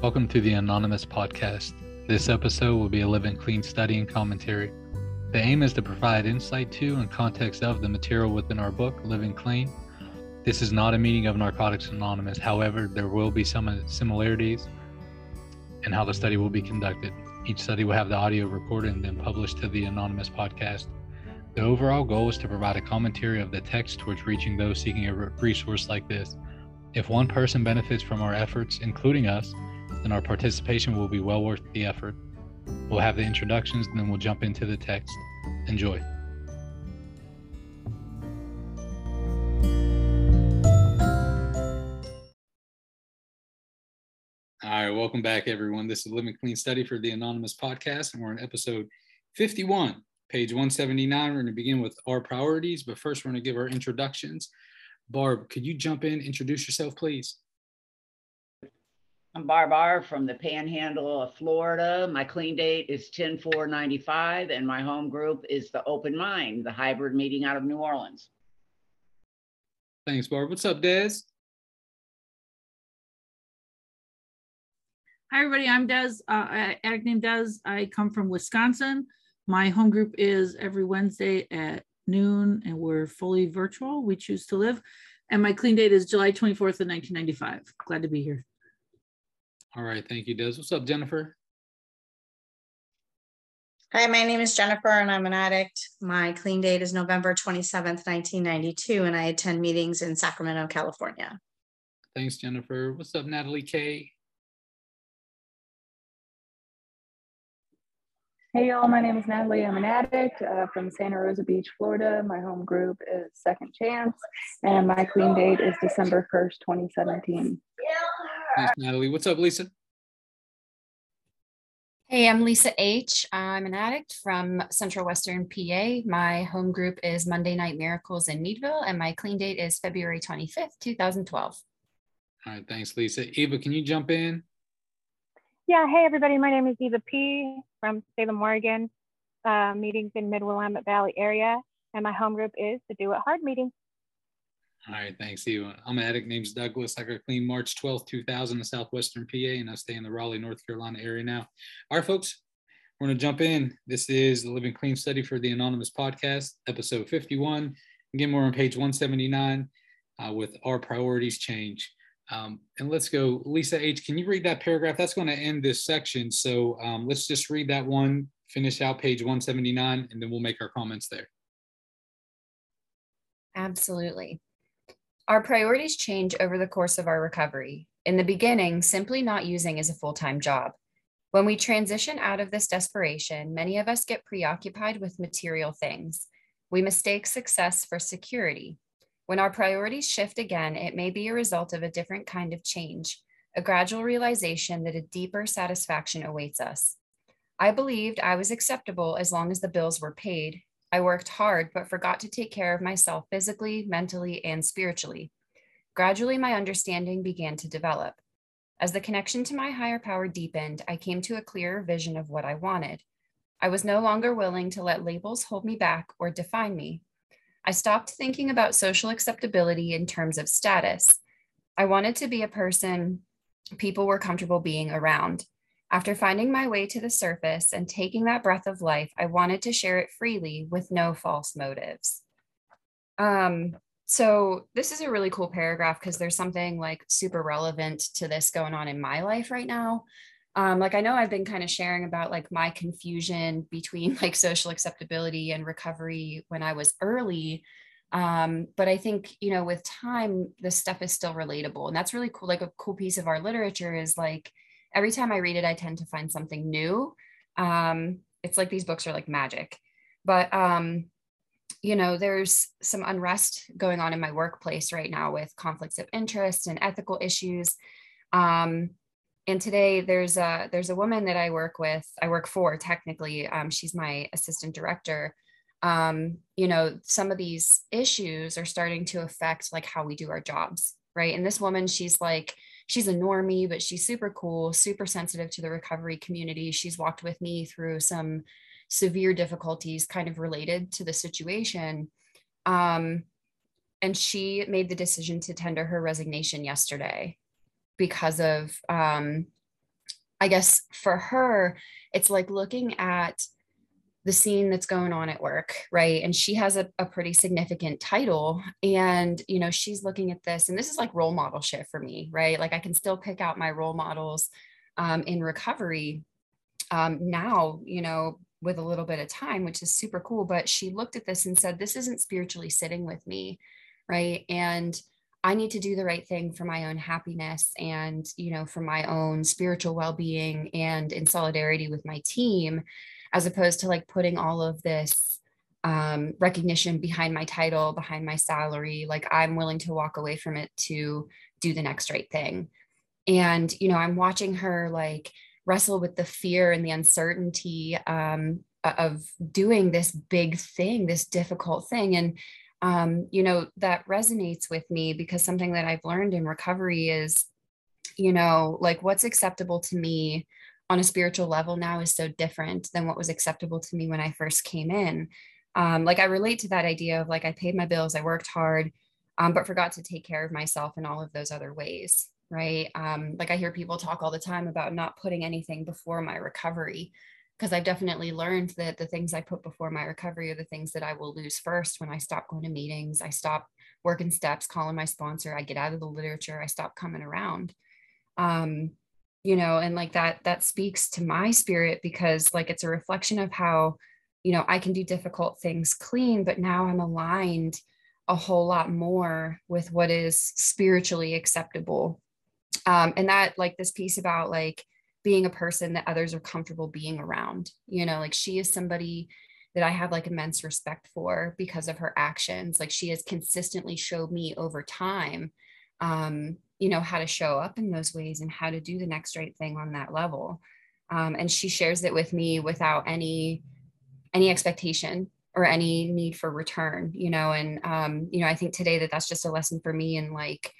Welcome to the Anonymous Podcast. This episode will be a Living Clean study and commentary. The aim is to provide insight to and context of the material within our book, Living Clean. This is not a meeting of Narcotics Anonymous. However, there will be some similarities in how the study will be conducted. Each study will have the audio recorded and then published to the Anonymous Podcast. The overall goal is to provide a commentary of the text towards reaching those seeking a resource like this. If one person benefits from our efforts, including us, then our participation will be well worth the effort. We'll have the introductions and then we'll jump into the text. Enjoy. All right, welcome back, everyone. This is Living Clean Study for the Anonymous Podcast, and we're on episode 51, page 179. We're going to begin with our priorities, but first, we're going to give our introductions. Barb, could you jump in, introduce yourself, please? I'm Barb R from the Panhandle of Florida. My clean date is 10 4 95, and my home group is the Open Mind, the hybrid meeting out of New Orleans. Thanks, Barb. What's up, Des? Hi, everybody. I'm Des, uh, addict named Des. I come from Wisconsin. My home group is every Wednesday at noon, and we're fully virtual. We choose to live. And my clean date is July 24th of 1995. Glad to be here. All right, thank you, Des. What's up, Jennifer? Hi, my name is Jennifer and I'm an addict. My clean date is November 27th, 1992, and I attend meetings in Sacramento, California. Thanks, Jennifer. What's up, Natalie K? Hey y'all, my name is Natalie. I'm an addict uh, from Santa Rosa Beach, Florida. My home group is Second Chance, and my clean date is December 1st, 2017. Thanks, Natalie. What's up, Lisa? Hey, I'm Lisa H. I'm an addict from Central Western PA. My home group is Monday Night Miracles in Meadville, and my clean date is February 25th, 2012. All right, thanks, Lisa. Eva, can you jump in? Yeah, hey everybody, my name is Eva P. from Salem, Oregon. Uh, meetings in Mid Willamette Valley area, and my home group is the Do It Hard meeting. All right, thanks, Eva. I'm an addict named Douglas. I got clean March 12th, 2000 in Southwestern PA, and I stay in the Raleigh, North Carolina area now. All right, folks, we're going to jump in. This is the Living Clean Study for the Anonymous Podcast, episode 51. Again, we're on page 179 uh, with Our Priorities Change. Um, and let's go, Lisa H., can you read that paragraph? That's going to end this section. So um, let's just read that one, finish out page 179, and then we'll make our comments there. Absolutely. Our priorities change over the course of our recovery. In the beginning, simply not using is a full time job. When we transition out of this desperation, many of us get preoccupied with material things. We mistake success for security. When our priorities shift again, it may be a result of a different kind of change, a gradual realization that a deeper satisfaction awaits us. I believed I was acceptable as long as the bills were paid, I worked hard, but forgot to take care of myself physically, mentally, and spiritually. Gradually, my understanding began to develop. As the connection to my higher power deepened, I came to a clearer vision of what I wanted. I was no longer willing to let labels hold me back or define me. I stopped thinking about social acceptability in terms of status. I wanted to be a person people were comfortable being around. After finding my way to the surface and taking that breath of life, I wanted to share it freely with no false motives. Um, so this is a really cool paragraph because there's something like super relevant to this going on in my life right now. Um, like I know I've been kind of sharing about like my confusion between like social acceptability and recovery when I was early. Um, but I think, you know, with time, this stuff is still relatable. And that's really cool. Like a cool piece of our literature is like, every time I read it, I tend to find something new. Um, it's like these books are like magic. But, um, you know, there's some unrest going on in my workplace right now with conflicts of interest and ethical issues. Um, and today there's a there's a woman that I work with. I work for technically. Um, she's my assistant director. Um, you know, some of these issues are starting to affect like how we do our jobs, right? And this woman, she's like she's a normie, but she's super cool, super sensitive to the recovery community. She's walked with me through some severe difficulties kind of related to the situation. Um, and she made the decision to tender her resignation yesterday because of um, I guess for her, it's like looking at the scene that's going on at work, right? And she has a, a pretty significant title. And, you know, she's looking at this, and this is like role model shit for me, right? Like I can still pick out my role models um, in recovery um, now, you know, with a little bit of time, which is super cool. But she looked at this and said, This isn't spiritually sitting with me, right? And I need to do the right thing for my own happiness and, you know, for my own spiritual well being and in solidarity with my team, as opposed to like putting all of this um, recognition behind my title, behind my salary. Like I'm willing to walk away from it to do the next right thing. And, you know, I'm watching her like wrestle with the fear and the uncertainty um, of doing this big thing, this difficult thing. And um, you know, that resonates with me because something that I've learned in recovery is, you know, like what's acceptable to me on a spiritual level now is so different than what was acceptable to me when I first came in. Um, like I relate to that idea of like I paid my bills, I worked hard, um, but forgot to take care of myself in all of those other ways, right? Um, like I hear people talk all the time about not putting anything before my recovery because I've definitely learned that the things I put before my recovery are the things that I will lose first when I stop going to meetings. I stop working steps, calling my sponsor. I get out of the literature. I stop coming around. Um, you know, and like that, that speaks to my spirit because like it's a reflection of how, you know, I can do difficult things clean, but now I'm aligned a whole lot more with what is spiritually acceptable. Um, and that like this piece about like being a person that others are comfortable being around. You know, like she is somebody that I have like immense respect for because of her actions. Like she has consistently showed me over time, um, you know, how to show up in those ways and how to do the next right thing on that level. Um, and she shares it with me without any any expectation or any need for return you know and um, you know i think today that that's just a lesson for me and like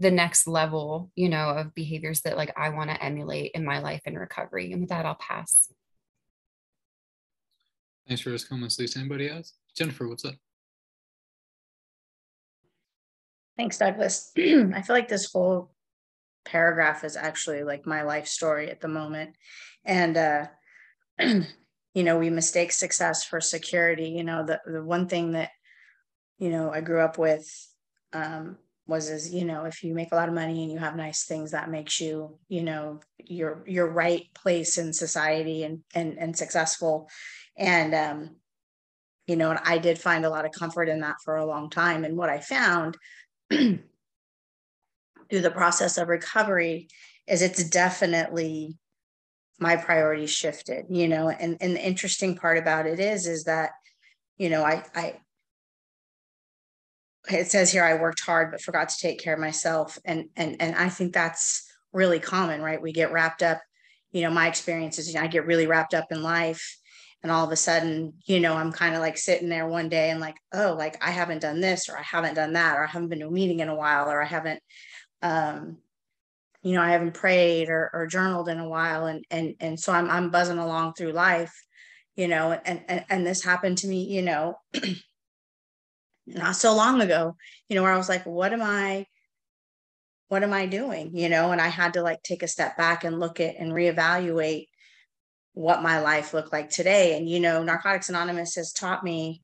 the next level, you know, of behaviors that like I want to emulate in my life and recovery. And with that, I'll pass. Thanks for those comments, Lisa. Anybody else? Jennifer, what's up? Thanks, Douglas. I feel like this whole paragraph is actually like my life story at the moment. And, uh, you know, we mistake success for security. You know, the, the one thing that, you know, I grew up with um, was is you know if you make a lot of money and you have nice things that makes you you know your your right place in society and and and successful and um you know and i did find a lot of comfort in that for a long time and what i found through the process of recovery is it's definitely my priorities shifted you know and and the interesting part about it is is that you know i i it says here I worked hard but forgot to take care of myself and and and I think that's really common right? We get wrapped up you know my experiences you know, I get really wrapped up in life and all of a sudden you know I'm kind of like sitting there one day and like oh like I haven't done this or I haven't done that or I haven't been to a meeting in a while or I haven't um you know I haven't prayed or, or journaled in a while and and and so I'm I'm buzzing along through life you know and and, and this happened to me you know not so long ago, you know, where I was like, what am I, what am I doing? You know, and I had to like take a step back and look at and reevaluate what my life looked like today. And, you know, Narcotics Anonymous has taught me,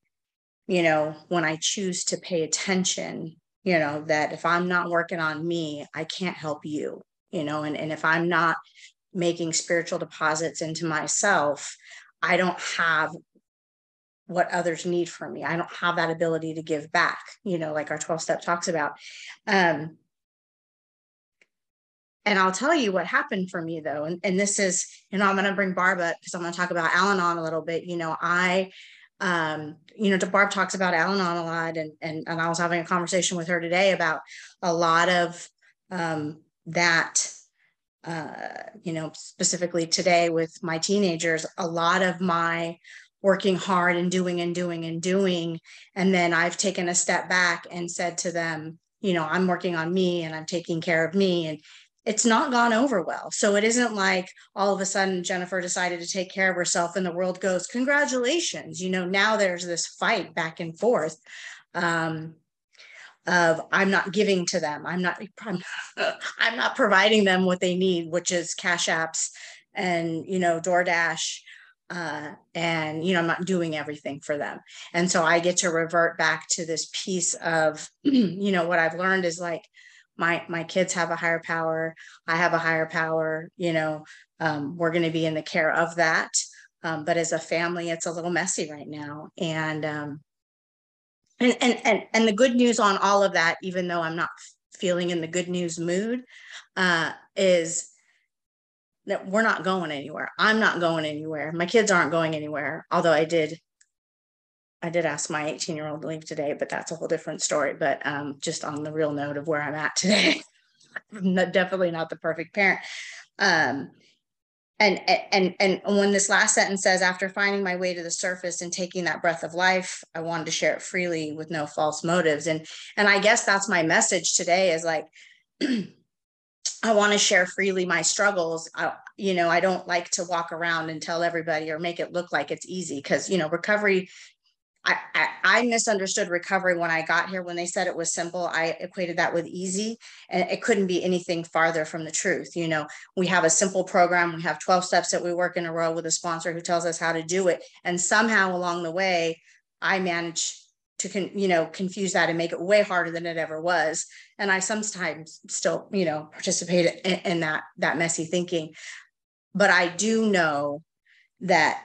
you know, when I choose to pay attention, you know, that if I'm not working on me, I can't help you, you know, and, and if I'm not making spiritual deposits into myself, I don't have what others need from me. I don't have that ability to give back, you know, like our 12 step talks about. Um, and I'll tell you what happened for me though. And, and this is, you know, I'm going to bring Barb up because I'm going to talk about Al Anon a little bit. You know, I, um, you know, Barb talks about Al Anon a lot. And, and, and I was having a conversation with her today about a lot of um, that, uh, you know, specifically today with my teenagers, a lot of my working hard and doing and doing and doing. And then I've taken a step back and said to them, you know, I'm working on me and I'm taking care of me. And it's not gone over well. So it isn't like all of a sudden Jennifer decided to take care of herself and the world goes, congratulations. You know, now there's this fight back and forth. Um, of I'm not giving to them. I'm not I'm, I'm not providing them what they need, which is cash apps and you know DoorDash uh, and you know i'm not doing everything for them and so i get to revert back to this piece of you know what i've learned is like my my kids have a higher power i have a higher power you know um, we're going to be in the care of that um, but as a family it's a little messy right now and um, and, and and and the good news on all of that even though i'm not feeling in the good news mood uh, is that we're not going anywhere. I'm not going anywhere. My kids aren't going anywhere. Although I did, I did ask my 18 year old to leave today, but that's a whole different story. But um, just on the real note of where I'm at today, I'm not, definitely not the perfect parent. Um, and and and when this last sentence says, after finding my way to the surface and taking that breath of life, I wanted to share it freely with no false motives. And and I guess that's my message today is like. I want to share freely my struggles. I, you know, I don't like to walk around and tell everybody or make it look like it's easy because, you know, recovery, I, I, misunderstood recovery when I got here. When they said it was simple, I equated that with easy, and it couldn't be anything farther from the truth. You know, we have a simple program, we have 12 steps that we work in a row with a sponsor who tells us how to do it. And somehow along the way, I manage to con, you know confuse that and make it way harder than it ever was and i sometimes still you know participate in, in that that messy thinking but i do know that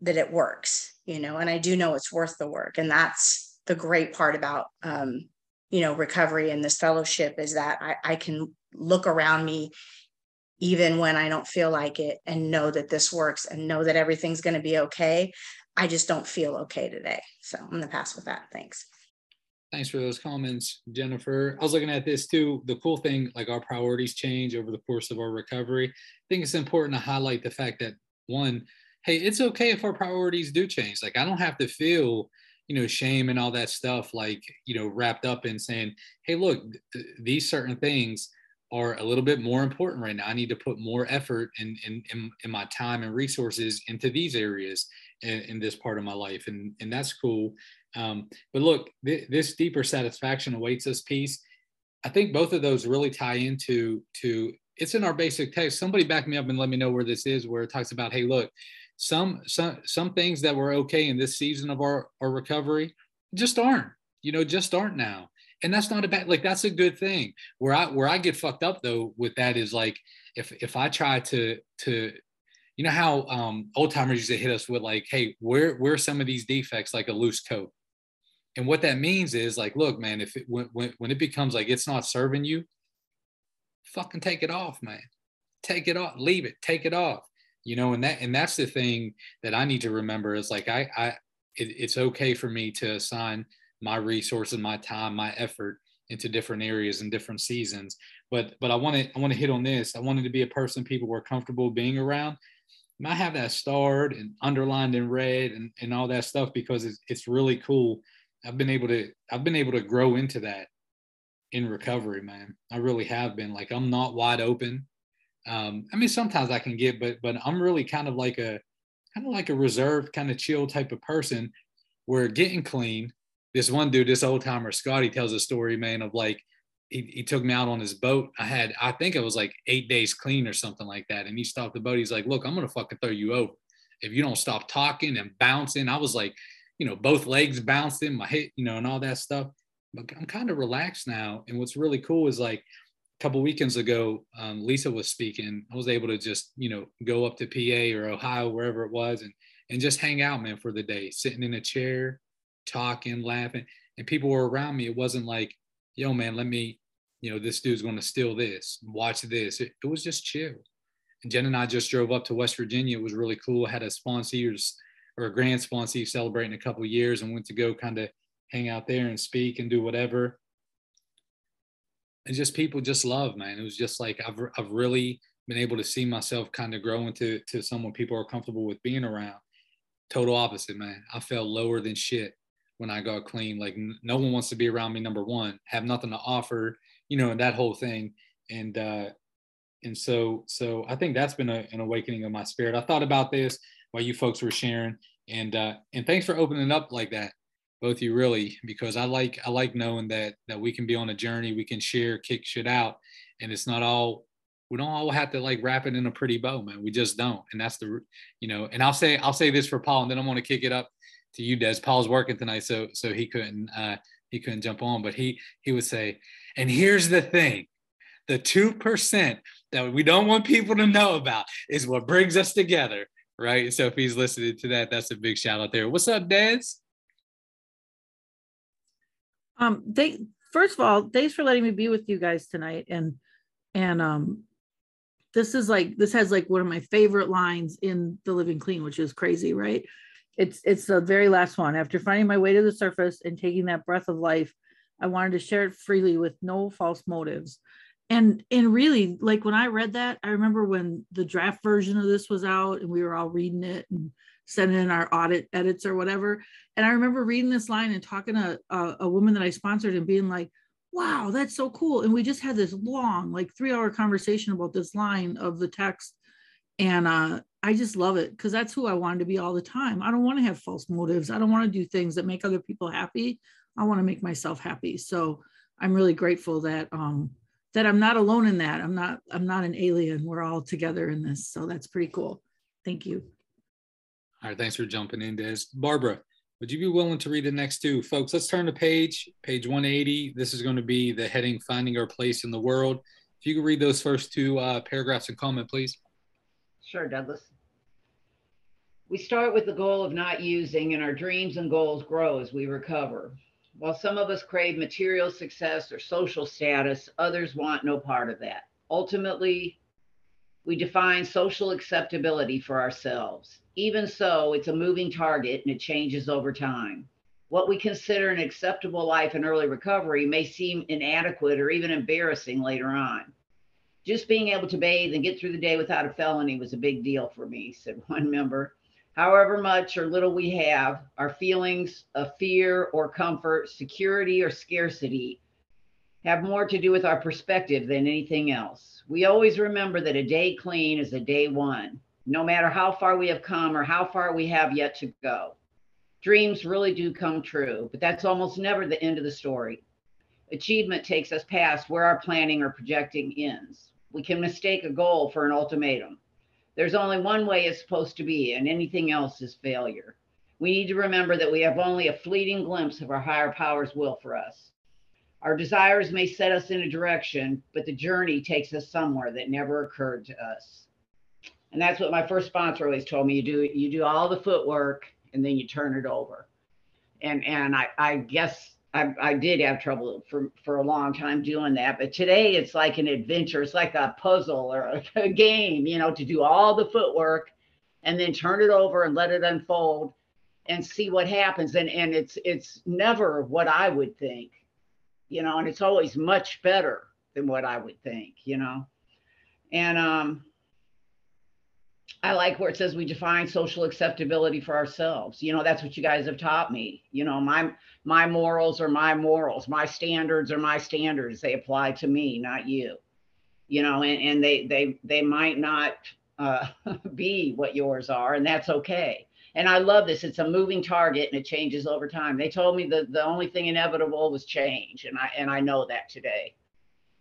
that it works you know and i do know it's worth the work and that's the great part about um you know recovery and this fellowship is that i, I can look around me even when i don't feel like it and know that this works and know that everything's going to be okay I just don't feel okay today. So I'm going to pass with that. Thanks. Thanks for those comments, Jennifer. I was looking at this too. The cool thing, like our priorities change over the course of our recovery. I think it's important to highlight the fact that one, hey, it's okay if our priorities do change. Like I don't have to feel, you know, shame and all that stuff, like, you know, wrapped up in saying, hey, look, th- these certain things are a little bit more important right now. I need to put more effort in, in, in, in my time and resources into these areas in, in, this part of my life. And, and that's cool. Um, but look, th- this deeper satisfaction awaits us peace. I think both of those really tie into to it's in our basic text. Somebody back me up and let me know where this is, where it talks about, hey, look, some some some things that were okay in this season of our, our recovery just aren't, you know, just aren't now. And that's not a bad like that's a good thing. Where i where i get fucked up though with that is like if if i try to to you know how um old timers used to hit us with like hey where where some of these defects like a loose coat? And what that means is like look man if it when, when, when it becomes like it's not serving you fucking take it off man. Take it off leave it take it off you know and that and that's the thing that i need to remember is like i i it, it's okay for me to assign my resources, my time, my effort into different areas and different seasons. But but I want to I want to hit on this. I wanted to be a person people were comfortable being around. I have that starred and underlined in red and, and all that stuff because it's it's really cool. I've been able to I've been able to grow into that in recovery, man. I really have been. Like I'm not wide open. Um, I mean, sometimes I can get, but but I'm really kind of like a kind of like a reserved, kind of chill type of person. Where getting clean, this one dude, this old timer Scotty, tells a story, man, of like he, he took me out on his boat. I had, I think it was like eight days clean or something like that. And he stopped the boat. He's like, look, I'm gonna fucking throw you over if you don't stop talking and bouncing. I was like, you know, both legs bouncing, my hit, you know, and all that stuff. But I'm kind of relaxed now. And what's really cool is like couple weekends ago, um, Lisa was speaking. I was able to just, you know, go up to PA or Ohio, wherever it was, and and just hang out, man, for the day, sitting in a chair, talking, laughing, and people were around me. It wasn't like, yo, man, let me, you know, this dude's going to steal this, watch this. It, it, was just chill. And Jen and I just drove up to West Virginia. It was really cool. I had a sponsor or a grand sponsor celebrating a couple years and went to go kind of hang out there and speak and do whatever. And just people just love, man. It was just like I've, I've really been able to see myself kind of grow into to someone people are comfortable with being around. Total opposite, man. I felt lower than shit when I got clean. Like no one wants to be around me. Number one, have nothing to offer, you know, and that whole thing. And uh, and so so I think that's been a, an awakening of my spirit. I thought about this while you folks were sharing, and uh, and thanks for opening up like that. Both you really because I like I like knowing that that we can be on a journey, we can share, kick shit out, and it's not all we don't all have to like wrap it in a pretty bow, man. We just don't, and that's the you know. And I'll say I'll say this for Paul, and then I'm to kick it up to you, Des. Paul's working tonight, so so he couldn't uh, he couldn't jump on, but he he would say, and here's the thing, the two percent that we don't want people to know about is what brings us together, right? So if he's listening to that, that's a big shout out there. What's up, Des? Um, they first of all, thanks for letting me be with you guys tonight, and and um, this is like this has like one of my favorite lines in the living clean which is crazy right? It's it's the very last one. After finding my way to the surface and taking that breath of life i wanted to share it freely with no false motives. And and really like when i read that i remember when the draft version of this was out and we were all reading it and sending in our audit edits or whatever and i remember reading this line and talking to a, a woman that i sponsored and being like wow, that's so cool. And we just had this long, like three hour conversation about this line of the text. And uh, I just love it because that's who I wanted to be all the time. I don't want to have false motives. I don't want to do things that make other people happy. I want to make myself happy. So I'm really grateful that um, that I'm not alone in that. I'm not I'm not an alien. We're all together in this. So that's pretty cool. Thank you. All right, thanks for jumping in, Des. Barbara, would you be willing to read the next two? Folks, let's turn to page, page 180. This is going to be the heading Finding Our Place in the World. If you could read those first two uh, paragraphs and comment, please. Sure, Douglas. We start with the goal of not using, and our dreams and goals grow as we recover. While some of us crave material success or social status, others want no part of that. Ultimately, we define social acceptability for ourselves. Even so, it's a moving target and it changes over time. What we consider an acceptable life in early recovery may seem inadequate or even embarrassing later on. Just being able to bathe and get through the day without a felony was a big deal for me, said one member. However much or little we have, our feelings of fear or comfort, security or scarcity have more to do with our perspective than anything else. We always remember that a day clean is a day one no matter how far we have come or how far we have yet to go. Dreams really do come true, but that's almost never the end of the story. Achievement takes us past where our planning or projecting ends. We can mistake a goal for an ultimatum. There's only one way it's supposed to be, and anything else is failure. We need to remember that we have only a fleeting glimpse of our higher power's will for us. Our desires may set us in a direction, but the journey takes us somewhere that never occurred to us. And that's what my first sponsor always told me. You do you do all the footwork and then you turn it over. And and I, I guess I, I did have trouble for, for a long time doing that. But today it's like an adventure. It's like a puzzle or a, game, you know, to do all the footwork and then turn it over and let it unfold and see what happens. And and it's it's never what I would think, you know, and it's always much better than what I would think, you know. And um I like where it says we define social acceptability for ourselves. You know, that's what you guys have taught me. You know, my my morals are my morals, my standards are my standards. They apply to me, not you. You know, and, and they they they might not uh, be what yours are, and that's okay. And I love this. It's a moving target and it changes over time. They told me that the only thing inevitable was change, and I and I know that today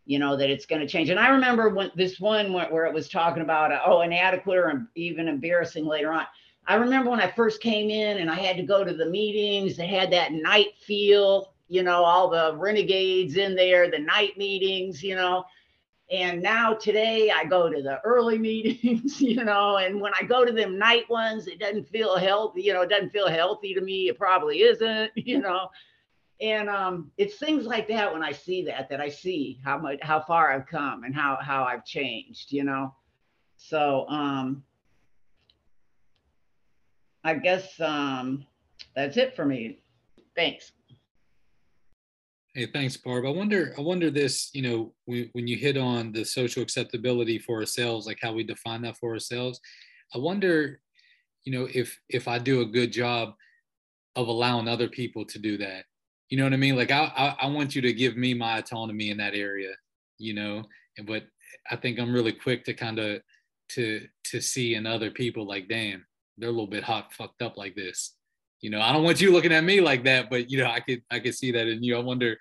you know that it's going to change and i remember when this one where, where it was talking about uh, oh inadequate or even embarrassing later on i remember when i first came in and i had to go to the meetings they had that night feel you know all the renegades in there the night meetings you know and now today i go to the early meetings you know and when i go to them night ones it doesn't feel healthy you know it doesn't feel healthy to me it probably isn't you know and um, it's things like that when I see that that I see how much how far I've come and how how I've changed, you know. So um, I guess um, that's it for me. Thanks. Hey, thanks, Barb. I wonder, I wonder this, you know, when, when you hit on the social acceptability for ourselves, like how we define that for ourselves, I wonder, you know, if if I do a good job of allowing other people to do that you know what I mean? Like I, I, I want you to give me my autonomy in that area, you know. And but I think I'm really quick to kind of to to see in other people like, damn, they're a little bit hot, fucked up like this, you know, I don't want you looking at me like that, but you know, I could I could see that in you. I wonder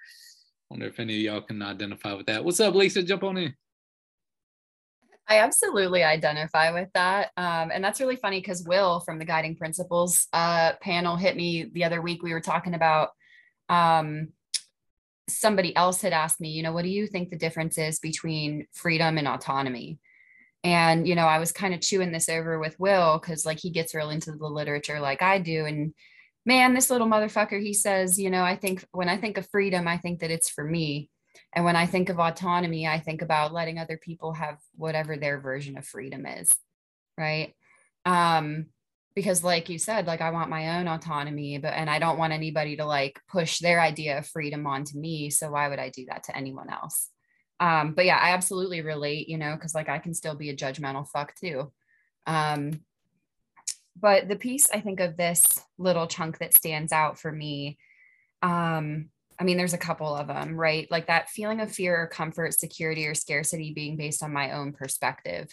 wonder if any of y'all can identify with that. What's up, Lisa? Jump on in. I absolutely identify with that. Um, and that's really funny because Will from the Guiding Principles uh, panel hit me the other week. We were talking about um, somebody else had asked me, you know, what do you think the difference is between freedom and autonomy? And, you know, I was kind of chewing this over with Will because, like, he gets real into the literature like I do. And man, this little motherfucker, he says, you know, I think when I think of freedom, I think that it's for me. And when I think of autonomy, I think about letting other people have whatever their version of freedom is. Right. Um, because like you said, like I want my own autonomy, but and I don't want anybody to like push their idea of freedom onto me. So why would I do that to anyone else? Um, but yeah, I absolutely relate, you know, because like I can still be a judgmental fuck too. Um, but the piece I think of this little chunk that stands out for me um, I mean, there's a couple of them, right? Like that feeling of fear or comfort, security or scarcity being based on my own perspective.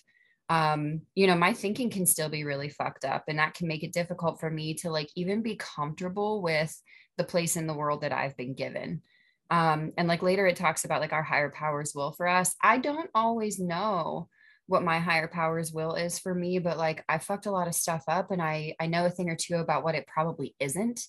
Um, you know, my thinking can still be really fucked up, and that can make it difficult for me to like even be comfortable with the place in the world that I've been given. Um, and like later it talks about like our higher powers will for us. I don't always know what my higher powers will is for me, but like I fucked a lot of stuff up and I I know a thing or two about what it probably isn't.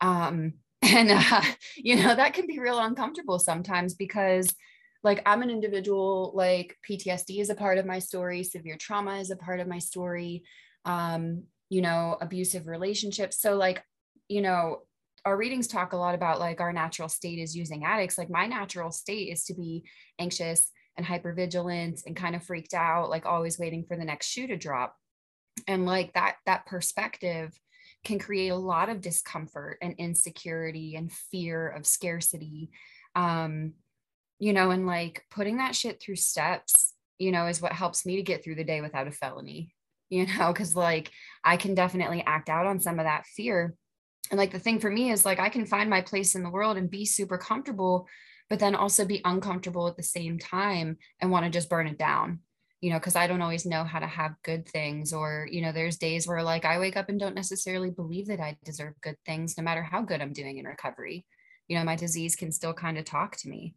Um, and uh, you know that can be real uncomfortable sometimes because like i'm an individual like ptsd is a part of my story severe trauma is a part of my story um you know abusive relationships so like you know our readings talk a lot about like our natural state is using addicts. Like my natural state is to be anxious and hyper vigilant and kind of freaked out like always waiting for the next shoe to drop. And like that that perspective can create a lot of discomfort and insecurity and fear of scarcity. Um you know and like putting that shit through steps you know is what helps me to get through the day without a felony you know because like i can definitely act out on some of that fear and like the thing for me is like i can find my place in the world and be super comfortable but then also be uncomfortable at the same time and want to just burn it down you know, because I don't always know how to have good things. Or, you know, there's days where like I wake up and don't necessarily believe that I deserve good things, no matter how good I'm doing in recovery. You know, my disease can still kind of talk to me.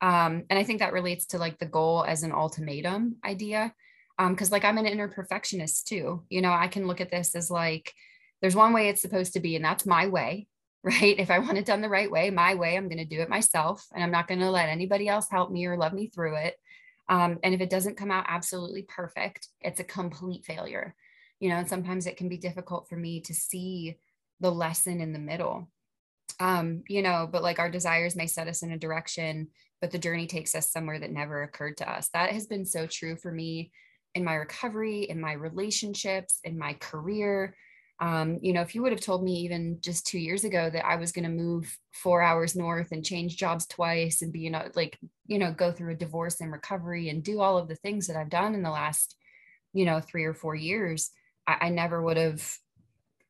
Um, and I think that relates to like the goal as an ultimatum idea. Um, because like I'm an inner perfectionist too. You know, I can look at this as like there's one way it's supposed to be, and that's my way, right? If I want it done the right way, my way, I'm going to do it myself, and I'm not going to let anybody else help me or love me through it. Um, and if it doesn't come out absolutely perfect, it's a complete failure. You know, and sometimes it can be difficult for me to see the lesson in the middle. Um, you know, but like our desires may set us in a direction, but the journey takes us somewhere that never occurred to us. That has been so true for me in my recovery, in my relationships, in my career. Um, you know, if you would have told me even just two years ago that I was going to move four hours north and change jobs twice and be, you know, like, you know, go through a divorce and recovery and do all of the things that I've done in the last, you know, three or four years, I, I never would have,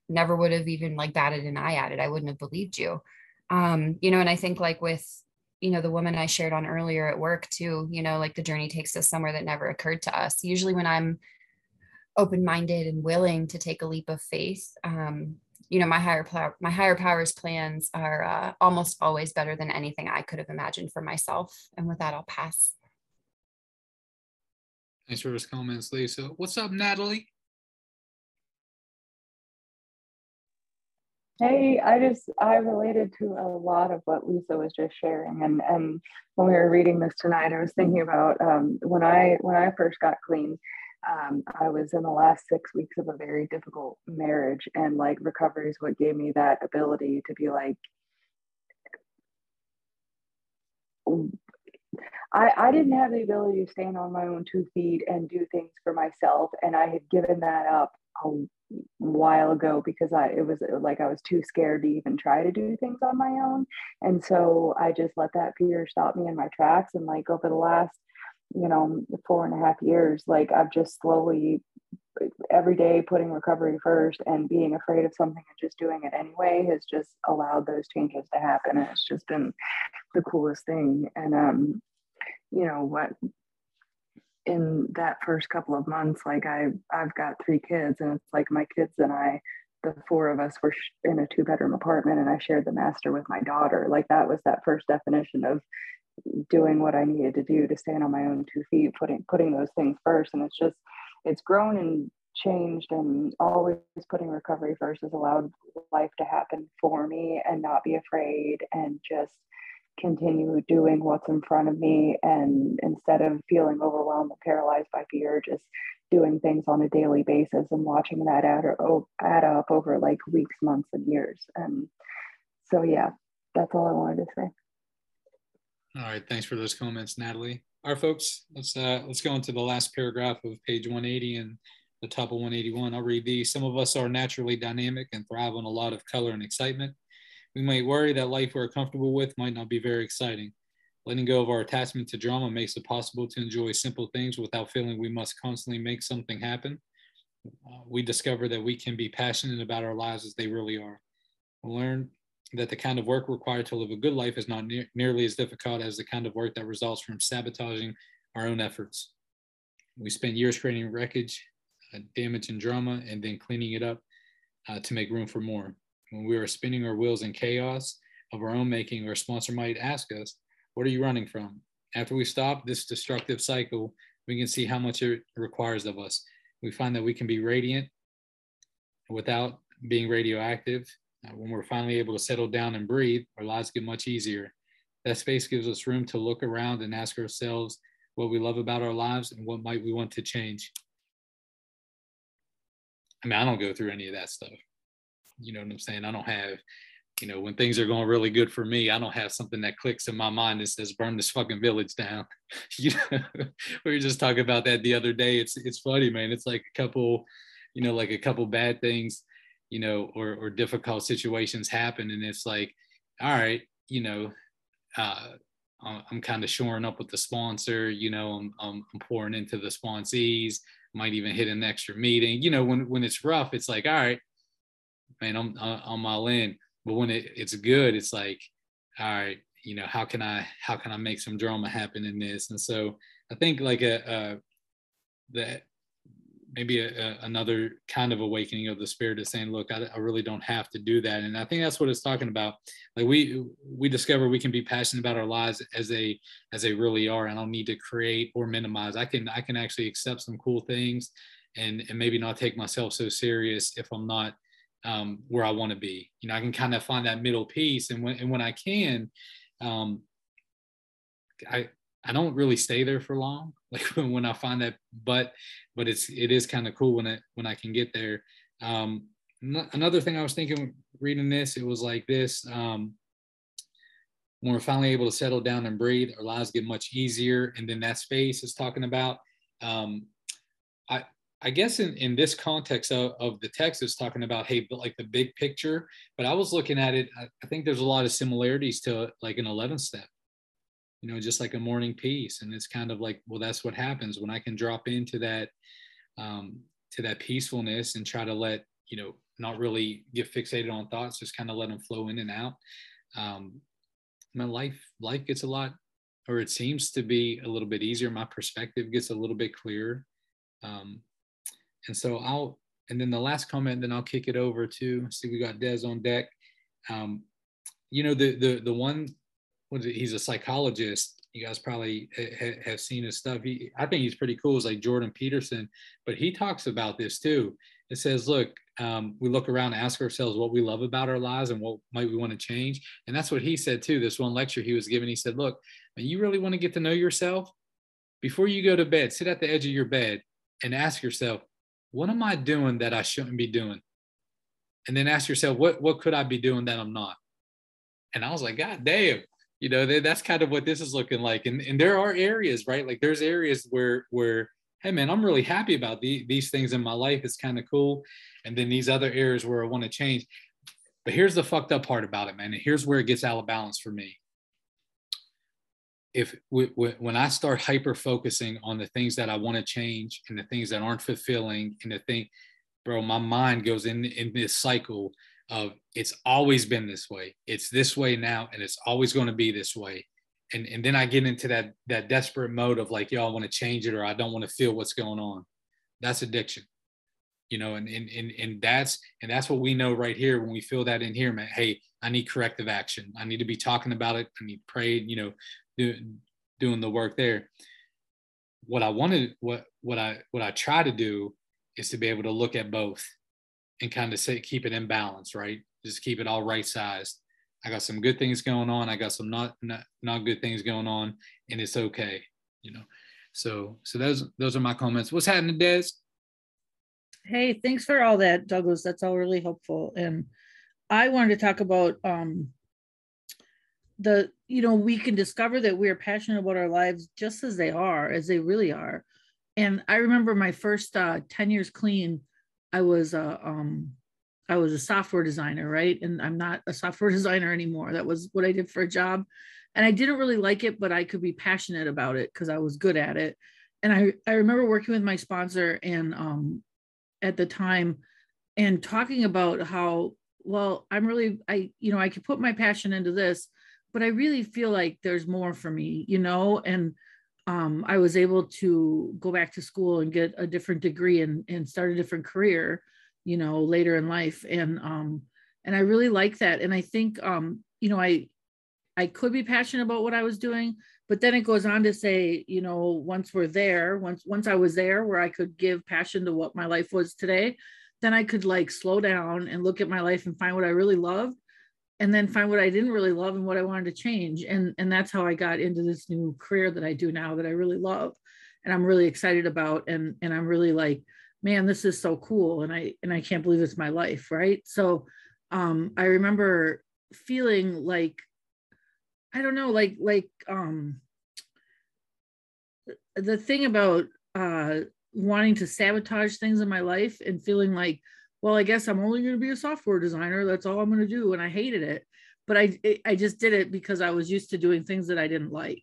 never would have even like batted an eye at it. I wouldn't have believed you. Um, you know, and I think like with, you know, the woman I shared on earlier at work too, you know, like the journey takes us somewhere that never occurred to us. Usually when I'm open-minded and willing to take a leap of faith. Um, you know my higher power my higher powers plans are uh, almost always better than anything i could have imagined for myself and with that i'll pass. Thanks for those comments lisa. What's up natalie? Hey, I just I related to a lot of what Lisa was just sharing, and and when we were reading this tonight, I was thinking about um, when I when I first got clean um, I was in the last six weeks of a very difficult marriage, and like recovery is what gave me that ability to be like, I, I didn't have the ability to stand on my own two feet and do things for myself, and I had given that up a while ago because I it was like I was too scared to even try to do things on my own, and so I just let that fear stop me in my tracks, and like over the last you know four and a half years like i've just slowly every day putting recovery first and being afraid of something and just doing it anyway has just allowed those changes to happen. And it's just been the coolest thing. And um you know what? In that first couple of months like i i've got three kids and it's like my kids and i the four of us were in a two bedroom apartment and I shared the master with my daughter. Like that was that first definition of doing what I needed to do to stand on my own two feet, putting putting those things first. And it's just it's grown and changed and always putting recovery first has allowed life to happen for me and not be afraid and just continue doing what's in front of me. And instead of feeling overwhelmed and paralyzed by fear just doing things on a daily basis and watching that add, or, add up over like weeks months and years. And so yeah that's all i wanted to say all right thanks for those comments natalie all right folks let's uh let's go into the last paragraph of page 180 and the top of 181 i'll read these some of us are naturally dynamic and thrive on a lot of color and excitement we might worry that life we're comfortable with might not be very exciting. Letting go of our attachment to drama makes it possible to enjoy simple things without feeling we must constantly make something happen. Uh, we discover that we can be passionate about our lives as they really are. We learn that the kind of work required to live a good life is not ne- nearly as difficult as the kind of work that results from sabotaging our own efforts. We spend years creating wreckage, uh, damage, and drama, and then cleaning it up uh, to make room for more when we are spinning our wheels in chaos of our own making, our sponsor might ask us, What are you running from? After we stop this destructive cycle, we can see how much it requires of us. We find that we can be radiant without being radioactive. Uh, when we're finally able to settle down and breathe, our lives get much easier. That space gives us room to look around and ask ourselves what we love about our lives and what might we want to change. I mean, I don't go through any of that stuff. You know what I'm saying? I don't have, you know, when things are going really good for me, I don't have something that clicks in my mind that says burn this fucking village down. you know, we were just talking about that the other day. It's it's funny, man. It's like a couple, you know, like a couple bad things, you know, or or difficult situations happen, and it's like, all right, you know, uh, I'm kind of shoring up with the sponsor. You know, I'm, I'm, I'm pouring into the sponsees. Might even hit an extra meeting. You know, when when it's rough, it's like, all right, man, I'm I'm all in. But when it, it's good, it's like, all right, you know, how can I how can I make some drama happen in this? And so I think like a, a that maybe a, a, another kind of awakening of the spirit is saying, look, I, I, really don't have to do that. And I think that's what it's talking about. Like we we discover we can be passionate about our lives as they as they really are. and I don't need to create or minimize. I can I can actually accept some cool things and and maybe not take myself so serious if I'm not um, where I want to be. You know, I can kind of find that middle piece, and when and when I can, um, I I don't really stay there for long. Like when, I find that, but but it's it is kind of cool when it when I can get there. Um, another thing I was thinking reading this, it was like this. Um, when we're finally able to settle down and breathe, our lives get much easier. And then that space is talking about um, I, I guess in, in this context of, of the text is talking about, hey, but like the big picture, but I was looking at it, I, I think there's a lot of similarities to like an 11 step, you know, just like a morning peace. And it's kind of like, well, that's what happens when I can drop into that, um, to that peacefulness and try to let, you know, not really get fixated on thoughts, just kind of let them flow in and out. Um, my life, life gets a lot, or it seems to be a little bit easier. My perspective gets a little bit clearer. Um, and so I'll, and then the last comment, then I'll kick it over to, see, we got Des on deck. Um, you know, the, the, the one, what is it? he's a psychologist. You guys probably ha- have seen his stuff. He, I think he's pretty cool. It's like Jordan Peterson, but he talks about this too. It says, look, um, we look around and ask ourselves what we love about our lives and what might we want to change. And that's what he said too. This one lecture he was giving, he said, look, you really want to get to know yourself? Before you go to bed, sit at the edge of your bed and ask yourself, what am I doing that I shouldn't be doing? And then ask yourself, what, what could I be doing that I'm not? And I was like, God damn, you know, that's kind of what this is looking like. And, and there are areas, right? Like there's areas where, where, hey man, I'm really happy about the, these things in my life. It's kind of cool. And then these other areas where I want to change. But here's the fucked up part about it, man. And here's where it gets out of balance for me if when I start hyper focusing on the things that I want to change and the things that aren't fulfilling and the thing, bro, my mind goes in in this cycle of it's always been this way. It's this way now, and it's always going to be this way. And and then I get into that that desperate mode of like, yo, I want to change it or I don't want to feel what's going on. That's addiction. you know and and and, and that's and that's what we know right here when we feel that in here man hey i need corrective action i need to be talking about it i need pray you know do, doing the work there what i wanted what what i what i try to do is to be able to look at both and kind of say keep it in balance right just keep it all right sized i got some good things going on i got some not not, not good things going on and it's okay you know so so those those are my comments what's happening des Hey, thanks for all that, Douglas. That's all really helpful. And I wanted to talk about um, the, you know, we can discover that we are passionate about our lives just as they are, as they really are. And I remember my first uh, 10 years clean, I was uh, um, I was a software designer, right? And I'm not a software designer anymore. That was what I did for a job. And I didn't really like it, but I could be passionate about it because I was good at it. And I, I remember working with my sponsor and um, at the time and talking about how well i'm really i you know i could put my passion into this but i really feel like there's more for me you know and um, i was able to go back to school and get a different degree and, and start a different career you know later in life. And um, and i really like that. And i think um, you know i i could be passionate about what i was doing but then it goes on to say you know once we're there once once i was there where i could give passion to what my life was today then i could like slow down and look at my life and find what i really loved and then find what i didn't really love and what i wanted to change and and that's how i got into this new career that i do now that i really love and i'm really excited about and and i'm really like man this is so cool and i and i can't believe it's my life right? So um i remember feeling like I don't know, like like um the thing about uh wanting to sabotage things in my life and feeling like, well, I guess I'm only going to be a software designer. That's all I'm going to do, and I hated it. But I I just did it because I was used to doing things that I didn't like,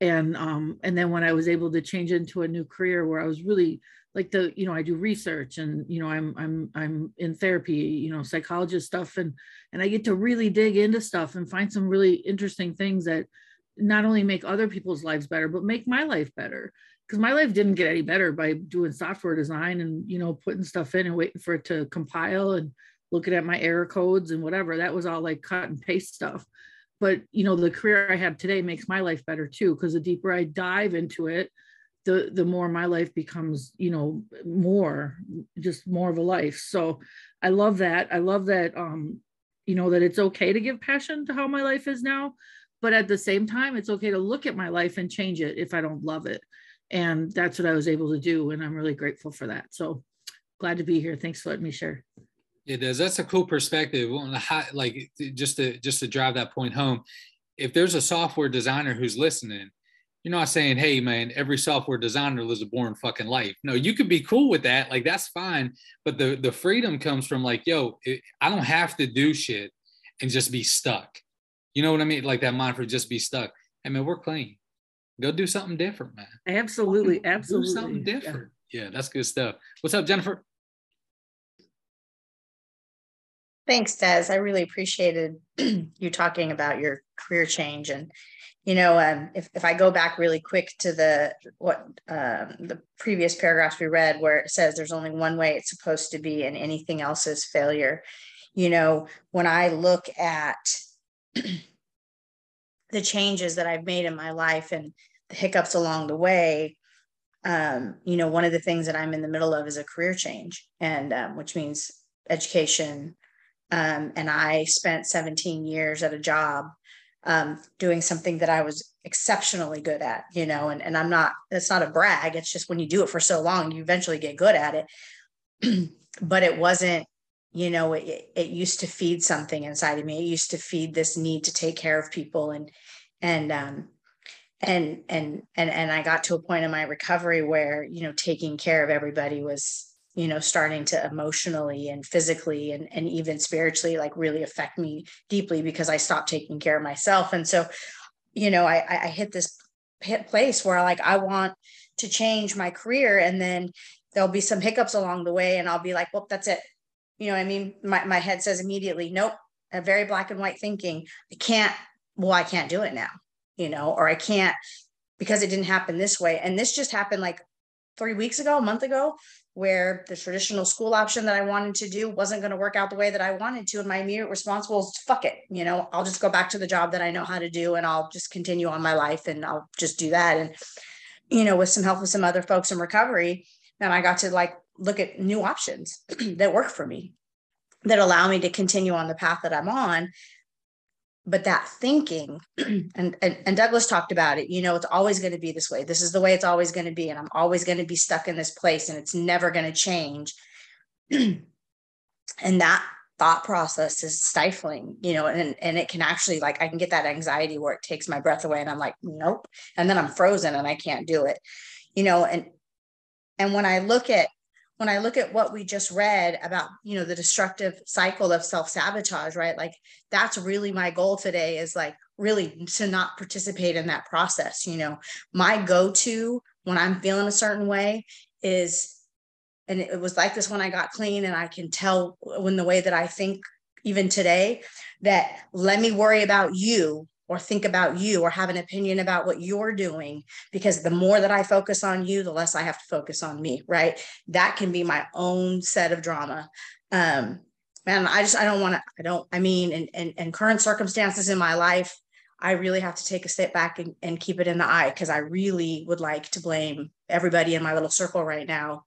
and um and then when I was able to change into a new career where I was really like the you know i do research and you know i'm i'm i'm in therapy you know psychologist stuff and and i get to really dig into stuff and find some really interesting things that not only make other people's lives better but make my life better because my life didn't get any better by doing software design and you know putting stuff in and waiting for it to compile and looking at my error codes and whatever. That was all like cut and paste stuff. But you know the career i have today makes my life better too because the deeper i dive into it the the more my life becomes you know more just more of a life. So i love that. I love that um you know that it's okay to give passion to how my life is now but at the same time it's okay to look at my life and change it if i don't love it and that's what i was able to do and i'm really grateful for that so glad to be here thanks for letting me share it Des that's a cool perspective like just to just to drive that point home if there's a software designer who's listening you're not saying, hey, man, every software designer lives a boring fucking life. No, you could be cool with that. Like, that's fine. But the, the freedom comes from, like, yo, it, I don't have to do shit and just be stuck. You know what I mean? Like that mind for just be stuck. I mean, we're clean. Go do something different, man. Absolutely. Absolutely. Do something different. Yeah. yeah, that's good stuff. What's up, Jennifer? Thanks, Des. I really appreciated you talking about your career change and you know, um, if, if I go back really quick to the what um, the previous paragraphs we read, where it says there's only one way it's supposed to be, and anything else is failure. You know, when I look at the changes that I've made in my life and the hiccups along the way, um, you know, one of the things that I'm in the middle of is a career change, and um, which means education. Um, and I spent 17 years at a job um, doing something that I was exceptionally good at, you know, and, and I'm not, it's not a brag. It's just when you do it for so long, you eventually get good at it. but it wasn't, you know, it, it used to feed something inside of me. It used to feed this need to take care of people. And, and, um, and, and, and, and I got to a point in my recovery where, you know, taking care of everybody was, you know starting to emotionally and physically and, and even spiritually like really affect me deeply because i stopped taking care of myself. And so you know i i hit this hit place where like i want to change my career and then there'll be some hiccups along the way and i'll be like well that's it you know what i mean my, my head says immediately nope a very black and white thinking i can't well i can't do it now you know or i can't because it didn't happen this way and this just happened like three weeks ago a month ago where the traditional school option that I wanted to do wasn't going to work out the way that I wanted to. And my immediate response was, fuck it. You know, I'll just go back to the job that I know how to do and I'll just continue on my life and I'll just do that. And, you know, with some help with some other folks in recovery, then I got to like look at new options that work for me, that allow me to continue on the path that I'm on. But that thinking and, and, and douglas talked about it you know it's always going to be this way. This is the way it's always going to be and i'm always going to be stuck in this place and it's never going to change. And that thought process is stifling you know and and it can actually like i can get that anxiety where it takes my breath away and i'm like nope and then i'm frozen and i can't do it you know and and when i look at when I look at what we just read about, you know, the destructive cycle of self-sabotage, right? Like that's really my goal today is like really to not participate in that process. You know, my go-to when I'm feeling a certain way is, and it was like this when I got clean, and I can tell when the way that I think even today that let me worry about you or think about you or have an opinion about what you're doing because the more that I focus on you, the less I have to focus on me, right? That can be my own set of drama. Um, man, I just I don't want to, I don't, I mean, and current circumstances in my life, I really have to take a step back and, and keep it in the eye because I really would like to blame everybody in my little circle right now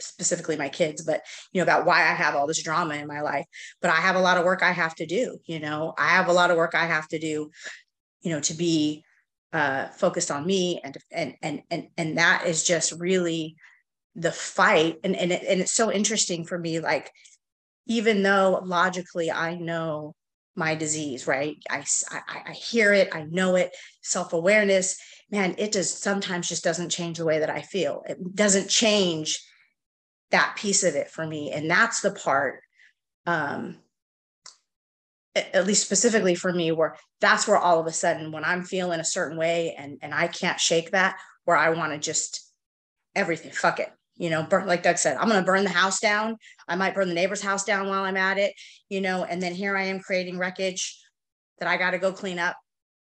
specifically my kids but you know about why i have all this drama in my life. But i have a lot of work i have to do you know? I have a lot of work i have to do you know to be uh, focused on me and and and and and that is just really the fight. And and, it, and it's so interesting for me like even though logically i know my disease right? I, I i hear it i know it self-awareness man it just sometimes just doesn't change the way that i feel. It doesn't change that piece of it for me. And that's the part um at least specifically for me where that's where all of a sudden when i'm feeling a certain way and and i can't shake that where i want to just everything fuck it you know burn like doug said i'm going to burn the house down. I might burn the neighbor's house down while i'm at it you know and then here i am creating wreckage that i got to go clean up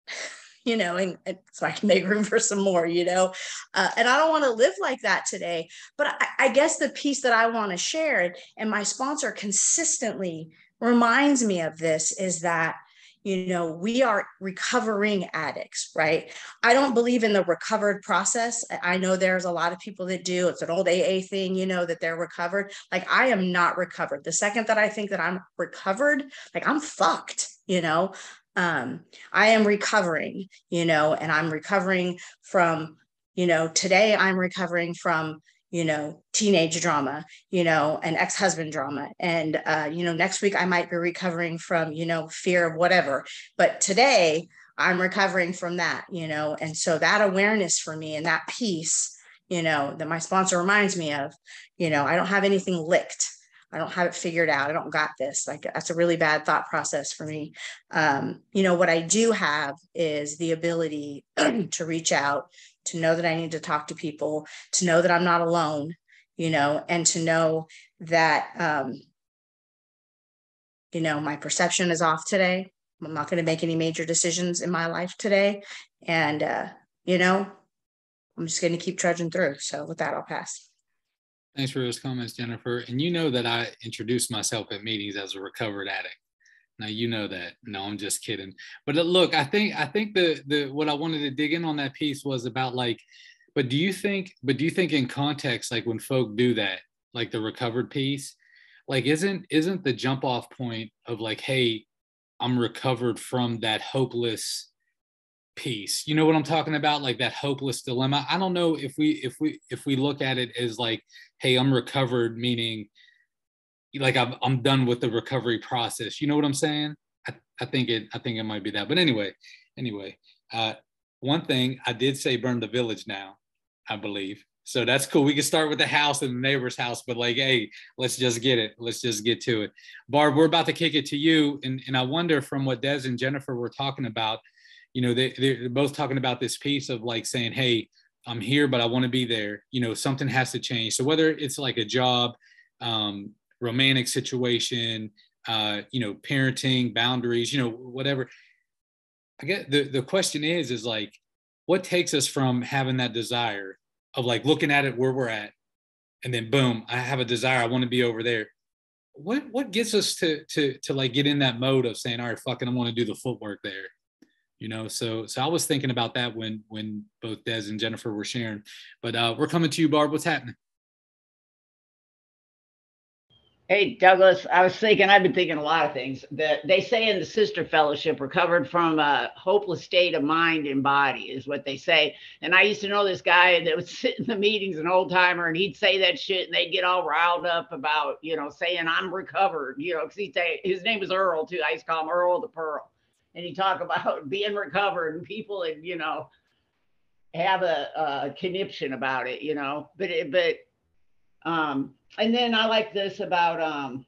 you know, and, and, so I can make room for some more, you know. Uh, and I don't want to live like that today. But I, I guess the piece that I want to share, and my sponsor consistently reminds me of this, is that you know we are recovering addicts right i don't believe in the recovered process i know there's a lot of people that do it's an old aa thing you know that they're recovered like i am not recovered the second that i think that i'm recovered like i'm fucked you know um, I am recovering, you know, and I'm recovering from, you know, today I'm recovering from, you know, teenage drama, you know, and ex husband drama. And, uh, you know, next week I might be recovering from, you know, fear of whatever. But today I'm recovering from that, you know, and so that awareness for me and that peace, you know, that my sponsor reminds me of, you know, I don't have anything licked I don't have it figured out. I don't got this. Like that's a really bad thought process for me. Um, you know, what I do have is the ability to reach out, to know that I need to talk to people, to know that I'm not alone, you know, and to know that, um, you know, my perception is off today. I'm not going to make any major decisions in my life today. And, uh, you know, I'm just going to keep trudging through. So with that, I'll pass. Thanks for those comments, Jennifer. And you know that I introduced myself at meetings as a recovered addict. Now you know that. No, I'm just kidding. But uh, look, I think I think the the what I wanted to dig in on that piece was about like, but do you think, but do you think in context, like when folk do that, like the recovered piece, like isn't isn't the jump off point of like, hey, I'm recovered from that hopeless piece you know what i'm talking about? Like that hopeless dilemma. I don't know if we if we if we look at it as like hey i'm recovered meaning like i'm, I'm done with the recovery process. You know what i'm saying? I, I think it i think it might be that. But anyway anyway uh one thing i did say burn the village now i believe. So that's cool. We can start with the house and the neighbor's house but like hey let's just get it. Let's just get to it. Barb we're about to kick it to you. And, and i wonder from what des and jennifer were talking about you know, they, they're both talking about this piece of like saying, hey, I'm here, but I want to be there. You know, something has to change. So whether it's like a job, um, romantic situation, uh, you know, parenting, boundaries, you know, whatever. I get the, the question is, is like, what takes us from having that desire of like looking at it where we're at and then boom, I have a desire. I want to be over there. What what gets us to to to like get in that mode of saying, all right, fucking, I want to do the footwork there. You know, so so I was thinking about that when when both Des and Jennifer were sharing. But uh, we're coming to you, Barb. What's happening? Hey, Douglas, I was thinking, I've been thinking a lot of things that they say in the sister fellowship, recovered from a hopeless state of mind and body is what they say. And I used to know this guy that would sit in the meetings, an old timer, and he'd say that shit and they'd get all riled up about, you know, saying I'm recovered, you know, because he'd say his name was Earl too. I used to call him Earl the Pearl. And he'd talk about being recovered and people and, you know, have a, a conniption about it, you know, but, it, but, um, and then I like this about um,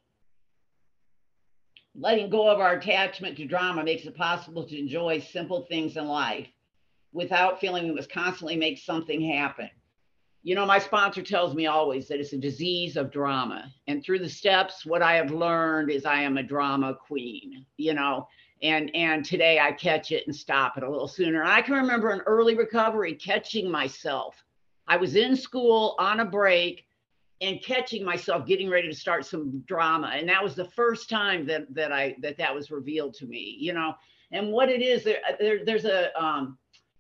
letting go of our attachment to drama makes it possible to enjoy simple things in life without feeling we must constantly make something happen. You know, my sponsor tells me always that it's a disease of drama. And through the steps, what I have learned is I am a drama queen, you know, and and today I catch it and stop it a little sooner. I can remember an early recovery catching myself. I was in school on a break and catching myself getting ready to start some drama and that was the first time that that i that that was revealed to me you know and what it is there, there there's a um